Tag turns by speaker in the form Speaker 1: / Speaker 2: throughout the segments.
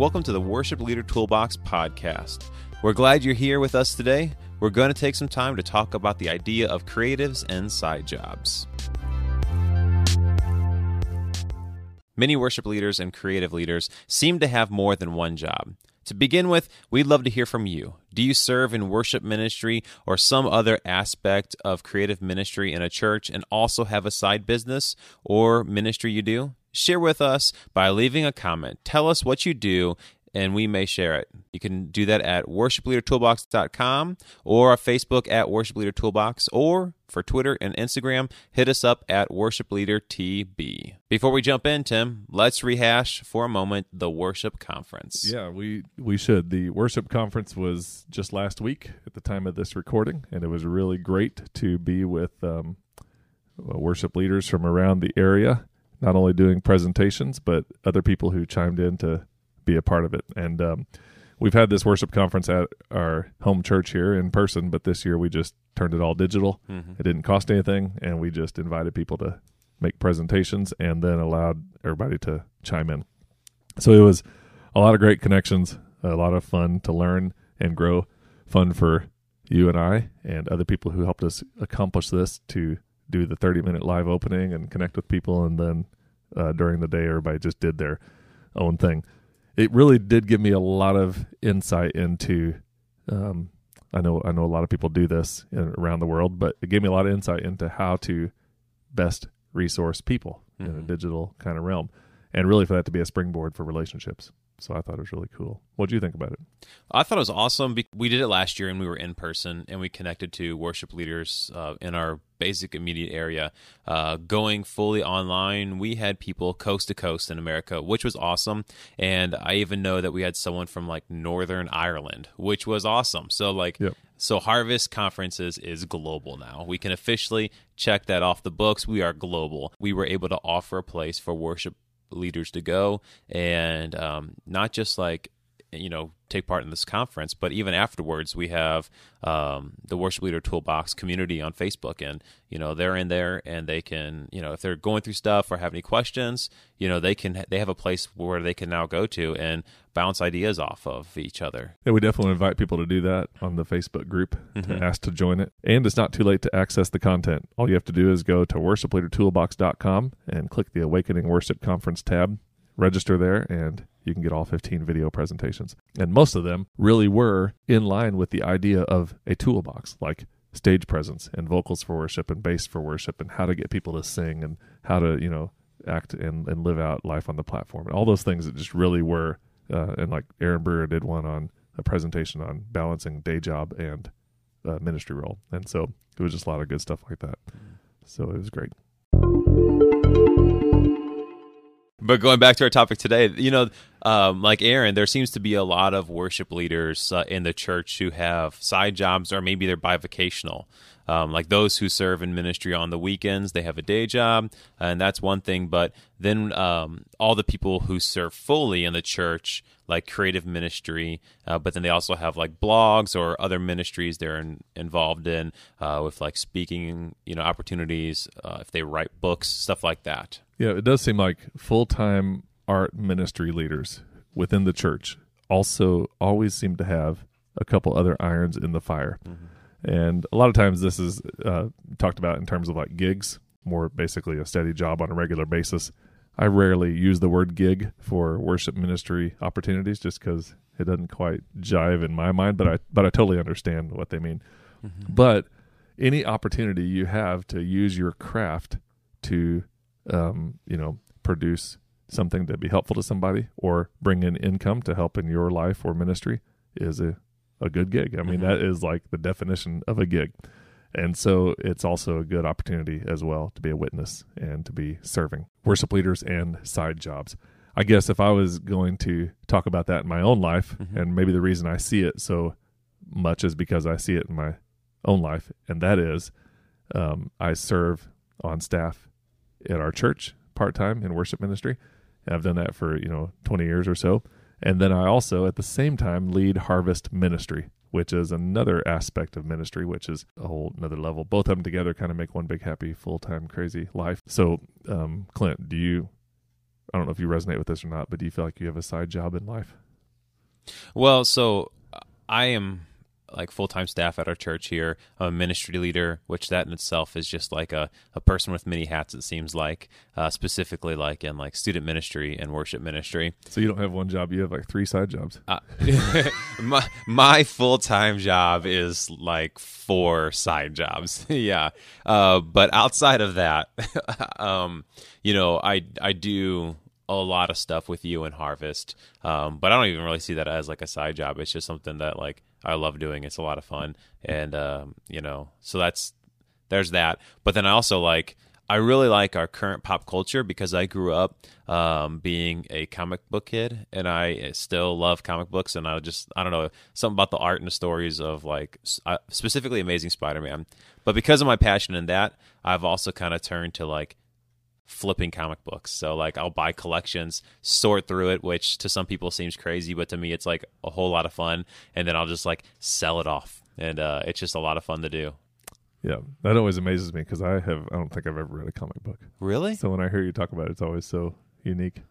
Speaker 1: Welcome to the Worship Leader Toolbox podcast. We're glad you're here with us today. We're going to take some time to talk about the idea of creatives and side jobs. Many worship leaders and creative leaders seem to have more than one job. To begin with, we'd love to hear from you. Do you serve in worship ministry or some other aspect of creative ministry in a church and also have a side business or ministry you do? Share with us by leaving a comment. Tell us what you do and we may share it. You can do that at worshipleadertoolbox.com or Facebook at Worship Leader Toolbox or for Twitter and Instagram, hit us up at Worship Leader TB. Before we jump in, Tim, let's rehash for a moment the worship conference.
Speaker 2: Yeah, we we should. The worship conference was just last week at the time of this recording, and it was really great to be with um, worship leaders from around the area not only doing presentations, but other people who chimed in to be a part of it. And um, we've had this worship conference at our home church here in person, but this year we just turned it all digital. Mm-hmm. It didn't cost anything, and we just invited people to make presentations and then allowed everybody to chime in. So it was a lot of great connections, a lot of fun to learn and grow, fun for you and I and other people who helped us accomplish this to do the 30 minute live opening and connect with people. And then uh, during the day, everybody just did their own thing. It really did give me a lot of insight into. Um, I know I know a lot of people do this in, around the world, but it gave me a lot of insight into how to best resource people mm-hmm. in a mm-hmm. digital kind of realm, and really for that to be a springboard for relationships. So I thought it was really cool. What do you think about it?
Speaker 1: I thought it was awesome. We did it last year and we were in person and we connected to worship leaders uh, in our basic immediate area. Uh, going fully online, we had people coast to coast in America, which was awesome. And I even know that we had someone from like Northern Ireland, which was awesome. So, like, yep. So Harvest Conferences is global now. We can officially check that off the books. We are global. We were able to offer a place for worship leaders to go and um, not just like you know take part in this conference but even afterwards we have um, the worship leader toolbox community on facebook and you know they're in there and they can you know if they're going through stuff or have any questions you know they can they have a place where they can now go to and bounce ideas off of each other
Speaker 2: yeah we definitely invite people to do that on the facebook group mm-hmm. to ask to join it and it's not too late to access the content all you have to do is go to worshipleadertoolbox.com and click the awakening worship conference tab register there and you can get all 15 video presentations. And most of them really were in line with the idea of a toolbox, like stage presence and vocals for worship and bass for worship and how to get people to sing and how to, you know, act and, and live out life on the platform and all those things that just really were. Uh, and like Aaron Brewer did one on a presentation on balancing day job and uh, ministry role. And so it was just a lot of good stuff like that. So it was great.
Speaker 1: But going back to our topic today, you know, um, like Aaron, there seems to be a lot of worship leaders uh, in the church who have side jobs, or maybe they're bivocational. Um, like those who serve in ministry on the weekends, they have a day job, and that's one thing. But then um, all the people who serve fully in the church, like creative ministry, uh, but then they also have like blogs or other ministries they're in, involved in uh, with like speaking, you know, opportunities. Uh, if they write books, stuff like that.
Speaker 2: Yeah, it does seem like full time art ministry leaders within the church also always seem to have a couple other irons in the fire. Mm-hmm. And a lot of times this is uh, talked about in terms of like gigs, more basically a steady job on a regular basis. I rarely use the word gig for worship ministry opportunities just because it doesn't quite jive in my mind, but I but I totally understand what they mean. Mm-hmm. But any opportunity you have to use your craft to um, you know produce something to be helpful to somebody or bring in income to help in your life or ministry is a, a good gig. I mean, mm-hmm. that is like the definition of a gig. And so it's also a good opportunity as well to be a witness and to be serving worship leaders and side jobs. I guess if I was going to talk about that in my own life, mm-hmm. and maybe the reason I see it so much is because I see it in my own life, and that is um, I serve on staff at our church part time in worship ministry. And I've done that for, you know, 20 years or so. And then I also, at the same time, lead Harvest Ministry, which is another aspect of ministry, which is a whole another level. Both of them together kind of make one big, happy, full time, crazy life. So, um, Clint, do you, I don't know if you resonate with this or not, but do you feel like you have a side job in life?
Speaker 1: Well, so I am like full time staff at our church here. I'm a ministry leader, which that in itself is just like a, a person with many hats. It seems like uh, specifically like in like student ministry and worship ministry.
Speaker 2: So you don't have one job; you have like three side jobs.
Speaker 1: Uh, my my full time job is like four side jobs. yeah, uh, but outside of that, um, you know, I I do a lot of stuff with you and Harvest, um, but I don't even really see that as like a side job. It's just something that like I love doing. It's a lot of fun, and um, you know, so that's there's that. But then I also like I really like our current pop culture because I grew up um, being a comic book kid, and I still love comic books. And I just I don't know something about the art and the stories of like uh, specifically Amazing Spider-Man. But because of my passion in that, I've also kind of turned to like flipping comic books. So like I'll buy collections, sort through it, which to some people seems crazy, but to me it's like a whole lot of fun. And then I'll just like sell it off, and uh, it's just a lot of fun to do.
Speaker 2: Yeah, that always amazes me because I have I don't think I've ever read a comic book.
Speaker 1: Really?
Speaker 2: So when I hear you talk about it, it's always so unique.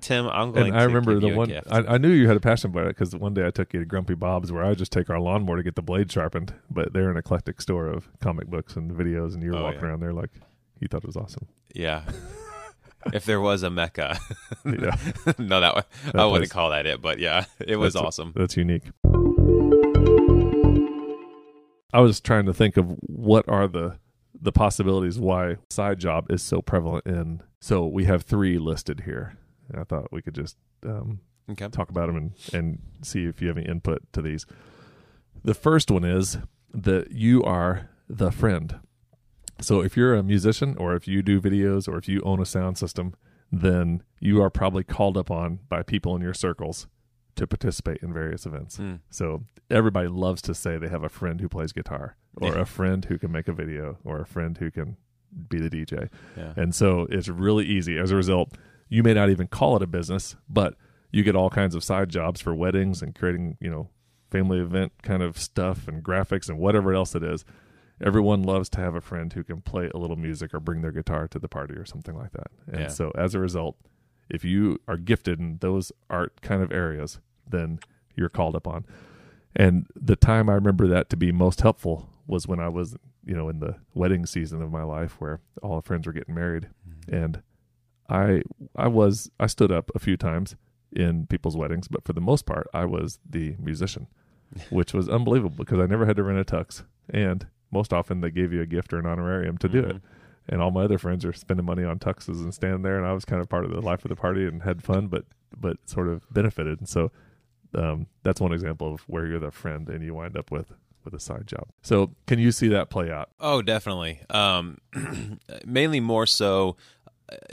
Speaker 1: Tim, I'm going.
Speaker 2: And I remember the one I, I, knew you had a passion about it because one day I took you to Grumpy Bob's where I just take our lawnmower to get the blade sharpened, but they're an eclectic store of comic books and videos, and you're oh, walking yeah. around there like you thought it was awesome.
Speaker 1: Yeah. If there was a mecca, yeah. no, that, that I wouldn't place. call that it, but yeah, it was
Speaker 2: that's,
Speaker 1: awesome.
Speaker 2: That's unique. I was trying to think of what are the the possibilities why side job is so prevalent in. So we have three listed here. I thought we could just um, okay. talk about them and, and see if you have any input to these. The first one is that you are the friend. So if you're a musician or if you do videos or if you own a sound system, then you are probably called upon by people in your circles to participate in various events. Mm. So everybody loves to say they have a friend who plays guitar or yeah. a friend who can make a video or a friend who can be the DJ. Yeah. And so it's really easy. As a result, you may not even call it a business, but you get all kinds of side jobs for weddings and creating, you know, family event kind of stuff and graphics and whatever else it is everyone loves to have a friend who can play a little music or bring their guitar to the party or something like that. And yeah. so as a result, if you are gifted in those art kind of areas, then you're called upon. And the time I remember that to be most helpful was when I was, you know, in the wedding season of my life where all the friends were getting married. Mm-hmm. And I I was I stood up a few times in people's weddings, but for the most part I was the musician, which was unbelievable because I never had to rent a tux and most often they gave you a gift or an honorarium to do mm-hmm. it. And all my other friends are spending money on tuxes and standing there, and I was kind of part of the life of the party and had fun, but but sort of benefited. And so um, that's one example of where you're the friend and you wind up with with a side job. So can you see that play out?
Speaker 1: Oh, definitely. Um, mainly more so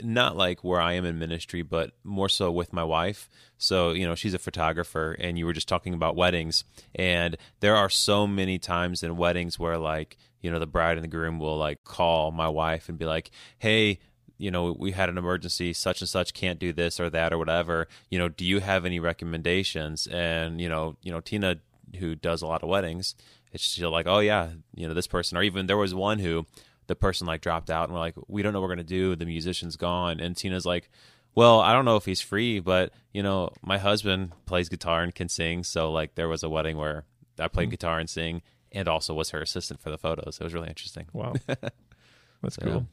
Speaker 1: not like where I am in ministry, but more so with my wife. So, you know, she's a photographer, and you were just talking about weddings. And there are so many times in weddings where, like, you know, the bride and the groom will like call my wife and be like, hey, you know, we had an emergency, such and such can't do this or that or whatever. You know, do you have any recommendations? And, you know, you know, Tina, who does a lot of weddings, it's she'll like, oh yeah, you know, this person, or even there was one who the person like dropped out and we're like, we don't know what we're gonna do. The musician's gone, and Tina's like, well, I don't know if he's free, but you know, my husband plays guitar and can sing. So like, there was a wedding where I played mm-hmm. guitar and sing, and also was her assistant for the photos. It was really interesting.
Speaker 2: Wow, that's so, cool.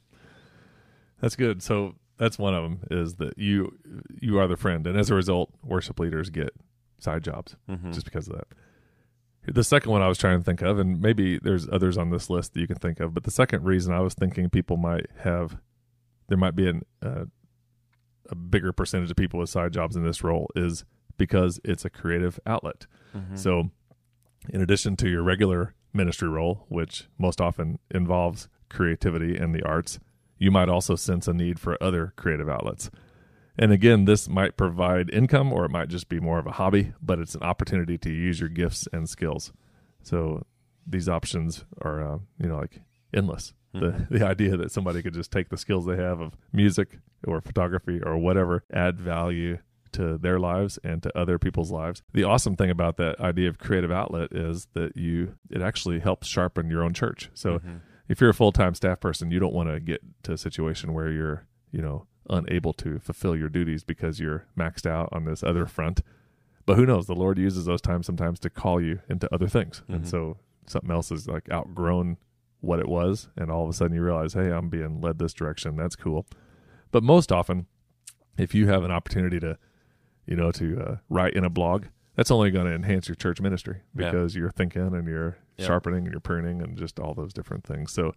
Speaker 2: That's good. So that's one of them is that you you are the friend, and as a result, worship leaders get side jobs mm-hmm. just because of that. The second one I was trying to think of, and maybe there's others on this list that you can think of, but the second reason I was thinking people might have, there might be an, uh, a bigger percentage of people with side jobs in this role is because it's a creative outlet. Mm-hmm. So, in addition to your regular ministry role, which most often involves creativity and the arts, you might also sense a need for other creative outlets. And again, this might provide income or it might just be more of a hobby, but it's an opportunity to use your gifts and skills. So these options are, uh, you know, like endless. Mm-hmm. The, the idea that somebody could just take the skills they have of music or photography or whatever, add value to their lives and to other people's lives. The awesome thing about that idea of creative outlet is that you it actually helps sharpen your own church. So mm-hmm. if you're a full-time staff person, you don't want to get to a situation where you're, you know, unable to fulfill your duties because you're maxed out on this other front. But who knows? The Lord uses those times sometimes to call you into other things, and
Speaker 1: Mhm.
Speaker 2: so something else is like outgrown what it was, and all of a sudden you realize, hey, I'm being led this direction. That's cool. But most often, if you have an opportunity to, you know, to uh, write in a blog, that's only going to enhance your church ministry
Speaker 1: Yeah.
Speaker 2: because you're thinking and you're
Speaker 1: Yeah.
Speaker 2: sharpening and you're pruning and just all those different things. So,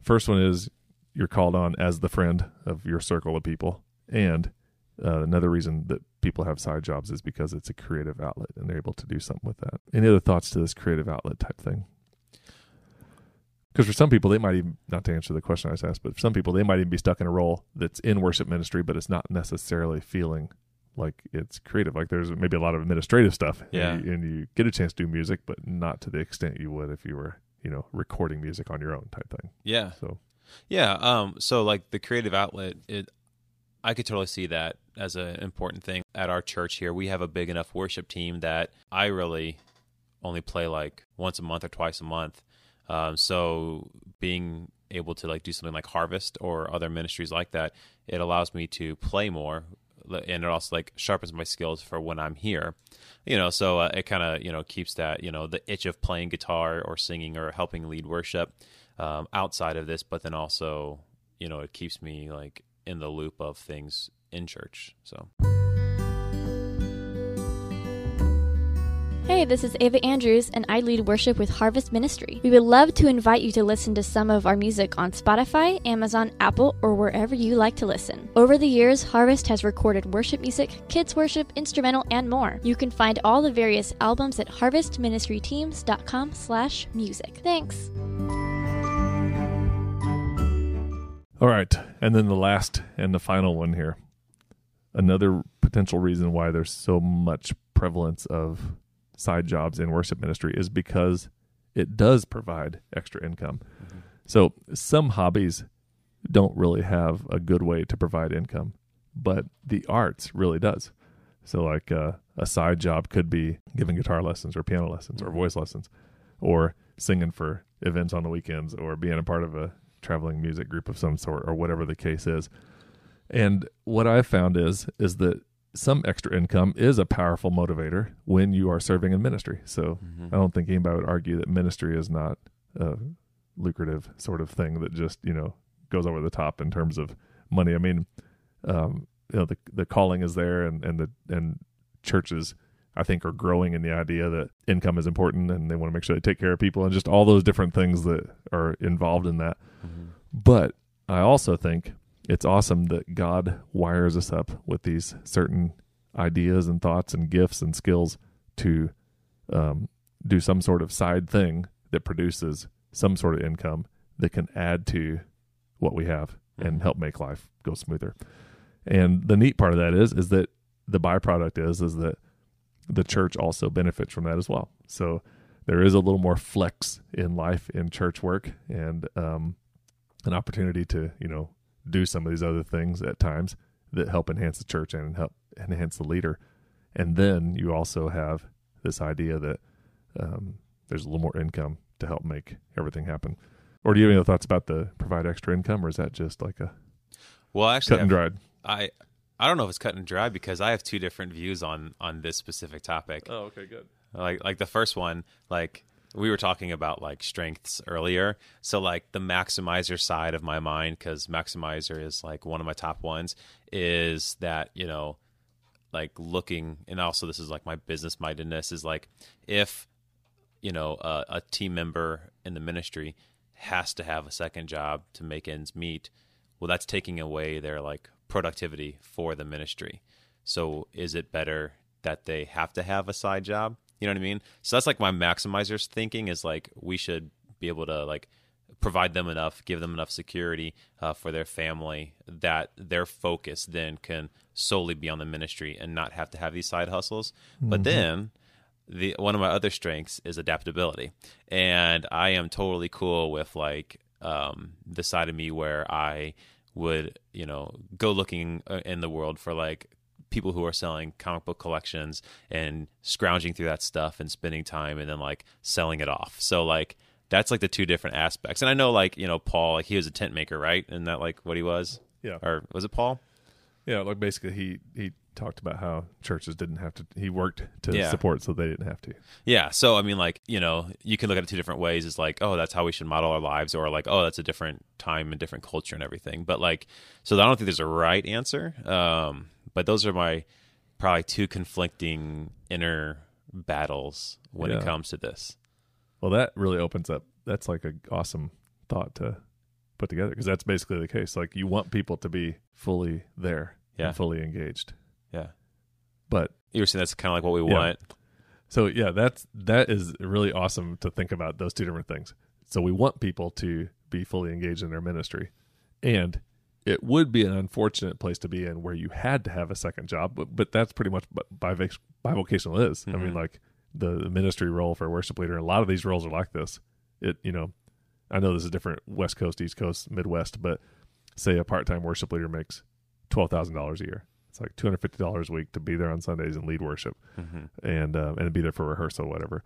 Speaker 2: first one is you're called on as the friend of your circle of people, and uh, another reason that people have side jobs is because it's a creative outlet and they're able to do something with that. Any other thoughts to this creative outlet type thing? Because for some people, they might even, not to answer the question I just asked, but for some people, they might even be stuck in a role that's in worship ministry, but it's not necessarily feeling like it's creative. Like there's maybe a lot of administrative stuff. and
Speaker 1: Yeah.
Speaker 2: you- And you, get a chance to do music, but not to the extent you would if you were, you know, recording music on your own type thing.
Speaker 1: Yeah.
Speaker 2: So,
Speaker 1: Yeah. Um. So like the creative outlet, it, I could totally see that as an important thing at our church here. We have a big enough worship team that I really only play like once a month or twice a month. Um. So being able to like do something like Harvest or other ministries like that, it allows me to play more, and it also like sharpens my skills for when I'm here. You know, so uh, it kind of you know keeps that you know the itch of playing guitar or singing or helping lead worship um, outside of this, but then also, you know, it keeps me like in the loop of things in church. So,
Speaker 3: Hey, this is Ava Andrews, and I lead worship with Harvest Ministry. We would love to invite you to listen to some of our music on Spotify, Amazon, Apple, or wherever you like to listen. Over the years, Harvest has recorded worship music, kids worship, instrumental, and more. You can find all the various albums at harvestministryteams.com slash music. Thanks.
Speaker 2: All right. And then the last and the final one here. Another potential reason why there's so much prevalence of side jobs in worship ministry is because it does provide extra income. So some hobbies don't really have a good way to provide income, but the arts really does. So like uh, a side job could be giving guitar lessons or piano lessons or voice lessons or singing for events on the weekends or being a part of a traveling music group of some sort or whatever the case is. And what I've found is is that some extra income is a powerful motivator when you are serving in ministry. So I don't think anybody would argue that ministry is not a lucrative sort of thing that just you know goes over the top in terms of money. I mean, um, you know, the the calling is there, and and the and churches I think are growing in the idea that income is important, and they want to make sure they take care of people, and just all those different things that are involved in that. But I also think it's awesome that God wires us up with these certain ideas and thoughts and gifts and skills to um, do some sort of side thing that produces some sort of income that can add to what we have and
Speaker 1: Mhm.
Speaker 2: help make life go smoother. And the neat part of that is is that the byproduct is is that the church also benefits from that as well. So there is a little more flex in life in church work and um, an opportunity to you know do some of these other things at times that help enhance the church and help enhance the leader. And then you also have this idea that um, there's a little more income to help make everything happen. Or do you have any other thoughts about the provide extra income, or is that just like a
Speaker 1: well, actually,
Speaker 2: cut and dried?
Speaker 1: I I don't know if it's cut and dry because I have two different views on on this specific topic.
Speaker 2: Oh, okay, good.
Speaker 1: Like like the first one, like we were talking about like strengths earlier. So like the maximizer side of my mind, because maximizer is like one of my top ones, is that you know, like looking, and also this is like my business mindedness is like if you know a, a team member in the ministry has to have a second job to make ends meet well that's taking away their like productivity for the ministry. So is it better that they have to have a side job? You know what i mean? So that's like my maximizers thinking is like we should be able to like provide them enough give them enough security uh, for their family that their focus then can solely be on the ministry and not have to have these side hustles. But then the one of my other strengths is adaptability. And i am totally cool with like um the side of me where i would you know go looking uh, in the world for like people who are selling comic book collections and scrounging through that stuff and spending time and then like selling it off. So like that's like the two different aspects. And i know like you know paul like he was a tent maker right? Isn't that like what he was?
Speaker 2: Yeah.
Speaker 1: or was it paul?
Speaker 2: Yeah, like basically he he talked about how churches didn't have to. He worked to
Speaker 1: Yeah.
Speaker 2: support so they didn't have to.
Speaker 1: Yeah. So I mean, like you know, you can look at it two different ways. It's like, oh, that's how we should model our lives, or like, oh, that's a different time and different culture and everything. But like, so I don't think there's a right answer. Um, but those are my probably two conflicting inner battles when
Speaker 2: Yeah.
Speaker 1: it comes to this.
Speaker 2: Well, that really opens up. That's like an awesome thought to put together because that's basically the case. Like you want people to be fully there
Speaker 1: Yeah.
Speaker 2: and fully engaged. But
Speaker 1: You were saying that's kind of like what we
Speaker 2: Yeah.
Speaker 1: want.
Speaker 2: So yeah, that's that is really awesome to think about those two different things. So we want people to be fully engaged in their ministry, and it would be an unfortunate place to be in where you had to have a second job. But, but that's pretty much bivoc- bivocational is. I mean,
Speaker 1: Mhm.
Speaker 2: like the, the ministry role for a worship leader. A lot of these roles are like this. It you know, I know this is different West Coast, East Coast, Midwest, but say a part time worship leader makes twelve thousand dollars a year. It's like two hundred fifty dollars a week to be there on Sundays and lead worship
Speaker 1: hmm
Speaker 2: and uh, and be there for rehearsal or whatever.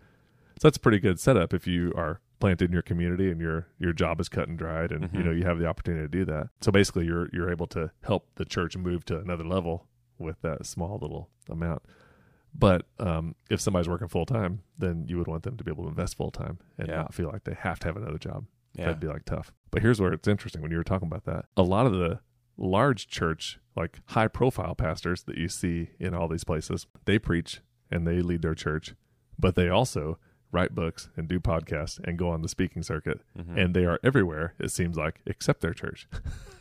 Speaker 2: So that's a pretty good setup if you are planted in your community and your your job is cut and dried and you
Speaker 1: Mhm.
Speaker 2: know you have the opportunity to do that. So basically you're you're able to help the church move to another level with that small little amount. But um, if somebody's working full time, then you would want them to be able to invest full time and
Speaker 1: Yeah.
Speaker 2: not feel like they have to have another job.
Speaker 1: Yeah.
Speaker 2: That'd be like tough. But here's where it's interesting when you were talking about that. A lot of the large church, like high profile pastors that you see in all these places, they preach and they lead their church, but they also write books and do podcasts and go on the speaking circuit.
Speaker 1: Mhm.
Speaker 2: And they are everywhere, it seems like, except their church.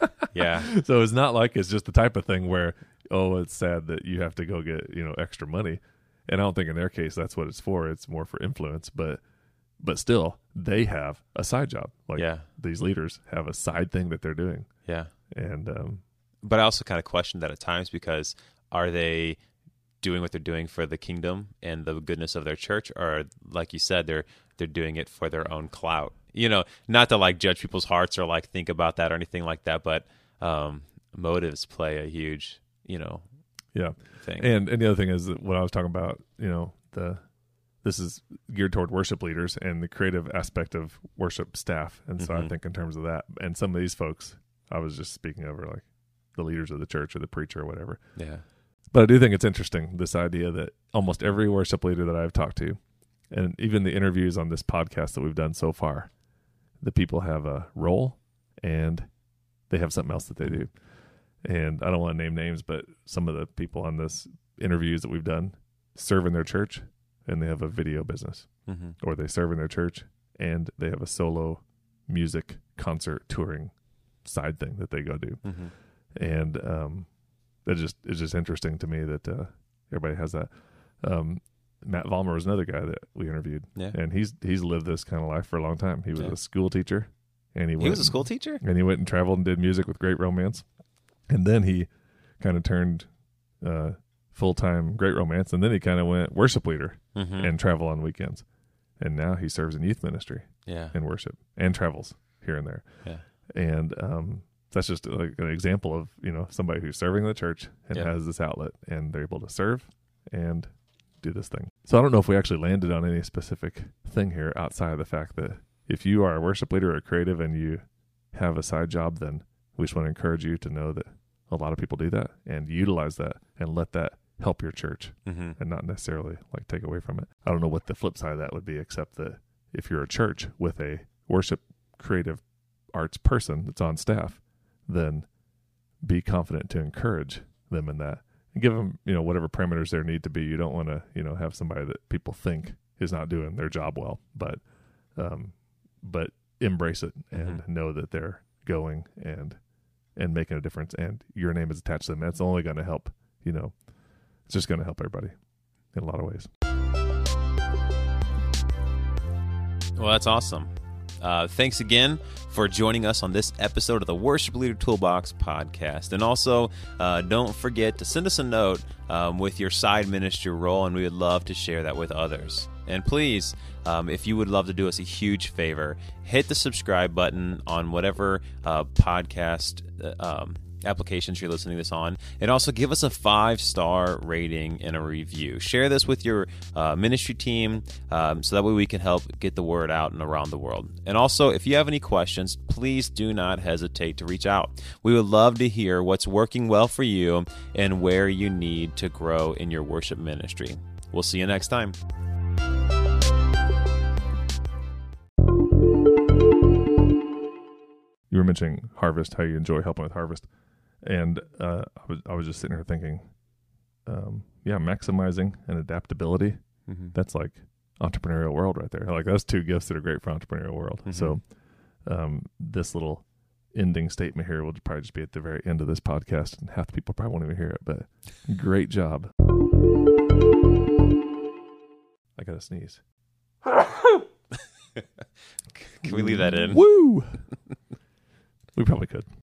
Speaker 1: yeah.
Speaker 2: so it's not like it's just the type of thing where, oh, it's sad that you have to go get, you know, extra money. And I don't think in their case that's what it's for. It's more for influence, but but still they have a side job. Like
Speaker 1: Yeah.
Speaker 2: these leaders have a side thing that they're doing.
Speaker 1: Yeah.
Speaker 2: And um
Speaker 1: but I also kind of question that at times because are they doing what they're doing for the kingdom and the goodness of their church, or like you said, they're they're doing it for their own clout? You know, not to like judge people's hearts or like think about that or anything like that, but um, motives play a huge, you know,
Speaker 2: yeah.
Speaker 1: thing.
Speaker 2: And and the other thing is that what I was talking about, you know, the this is geared toward worship leaders and the creative aspect of worship staff. And so I
Speaker 1: Mhm.
Speaker 2: think in terms of that, and some of these folks, I was just speaking over like the leaders of the church or the preacher or whatever.
Speaker 1: yeah,
Speaker 2: But I do think it's interesting this idea that almost every worship leader that I've talked to, and even the interviews on this podcast that we've done so far, the people have a role and they have something else that they do. And I don't want to name names, but some of the people on this interviews that we've done serve in their church and they have a video business,
Speaker 1: hmm
Speaker 2: or they serve in their church and they have a solo music concert touring side thing that they go do
Speaker 1: hmm
Speaker 2: and um, it just it's just interesting to me that uh, everybody has that. Um, Matt Vollmer was another guy that we interviewed,
Speaker 1: yeah.
Speaker 2: and he's he's lived this kind of life for a long time. He was
Speaker 1: Yeah.
Speaker 2: a school teacher, and he,
Speaker 1: He
Speaker 2: went
Speaker 1: was a school teacher.
Speaker 2: and he went and traveled and did music with Great Romance, and then he kind of turned uh, full time Great Romance, and then he kind of went worship leader
Speaker 1: hmm
Speaker 2: and travel on weekends, and now he serves in youth ministry
Speaker 1: yeah,
Speaker 2: and worship and travels here and there.
Speaker 1: Yeah.
Speaker 2: And um, that's just like an example of you know somebody who's serving the church and
Speaker 1: Yeah.
Speaker 2: has this outlet, and they're able to serve and do this thing. So I don't know if we actually landed on any specific thing here outside of the fact that if you are a worship leader or creative and you have a side job, then we just want to encourage you to know that a lot of people do that and utilize that and let that help your church
Speaker 1: hmm
Speaker 2: and not necessarily like take away from it. I don't know what the flip side of that would be, except that if you're a church with a worship creative arts person that's on staff, then be confident to encourage them in that and give them, you know, whatever parameters there need to be. You don't want to, you know, have somebody that people think is not doing their job well, but, um, but embrace it and know that they're going and, and making a difference and your name is attached to them. That's only going to help, you know, it's just going to help everybody in a lot of ways.
Speaker 1: Well, that's awesome. Uh, thanks again for joining us on this episode of the Worship Leader Toolbox podcast. And also, uh, don't forget to send us a note um, with your side ministry role, and we would love to share that with others. And please, um, if you would love to do us a huge favor, hit the subscribe button on whatever uh, podcast uh, um, applications you're listening to this on. And also give us a five star rating and a review. Share this with your uh, ministry team um, so that way we can help get the word out and around the world. And also, if you have any questions, please do not hesitate to reach out. We would love to hear what's working well for you and where you need to grow in your worship ministry. We'll see you next time.
Speaker 2: You were mentioning harvest, how you enjoy helping with harvest, and uh, I was I was just sitting here thinking, um, yeah, maximizing and adaptability.
Speaker 1: Mm-hmm.
Speaker 2: That's like entrepreneurial world right there. Like those two gifts that are great for entrepreneurial world.
Speaker 1: Mhm.
Speaker 2: So, um, this little ending statement here will probably just be at the very end of this podcast, and half the people probably won't even hear it. But great job. I gotta sneeze.
Speaker 1: Can we leave that in?
Speaker 2: Woo! we probably could.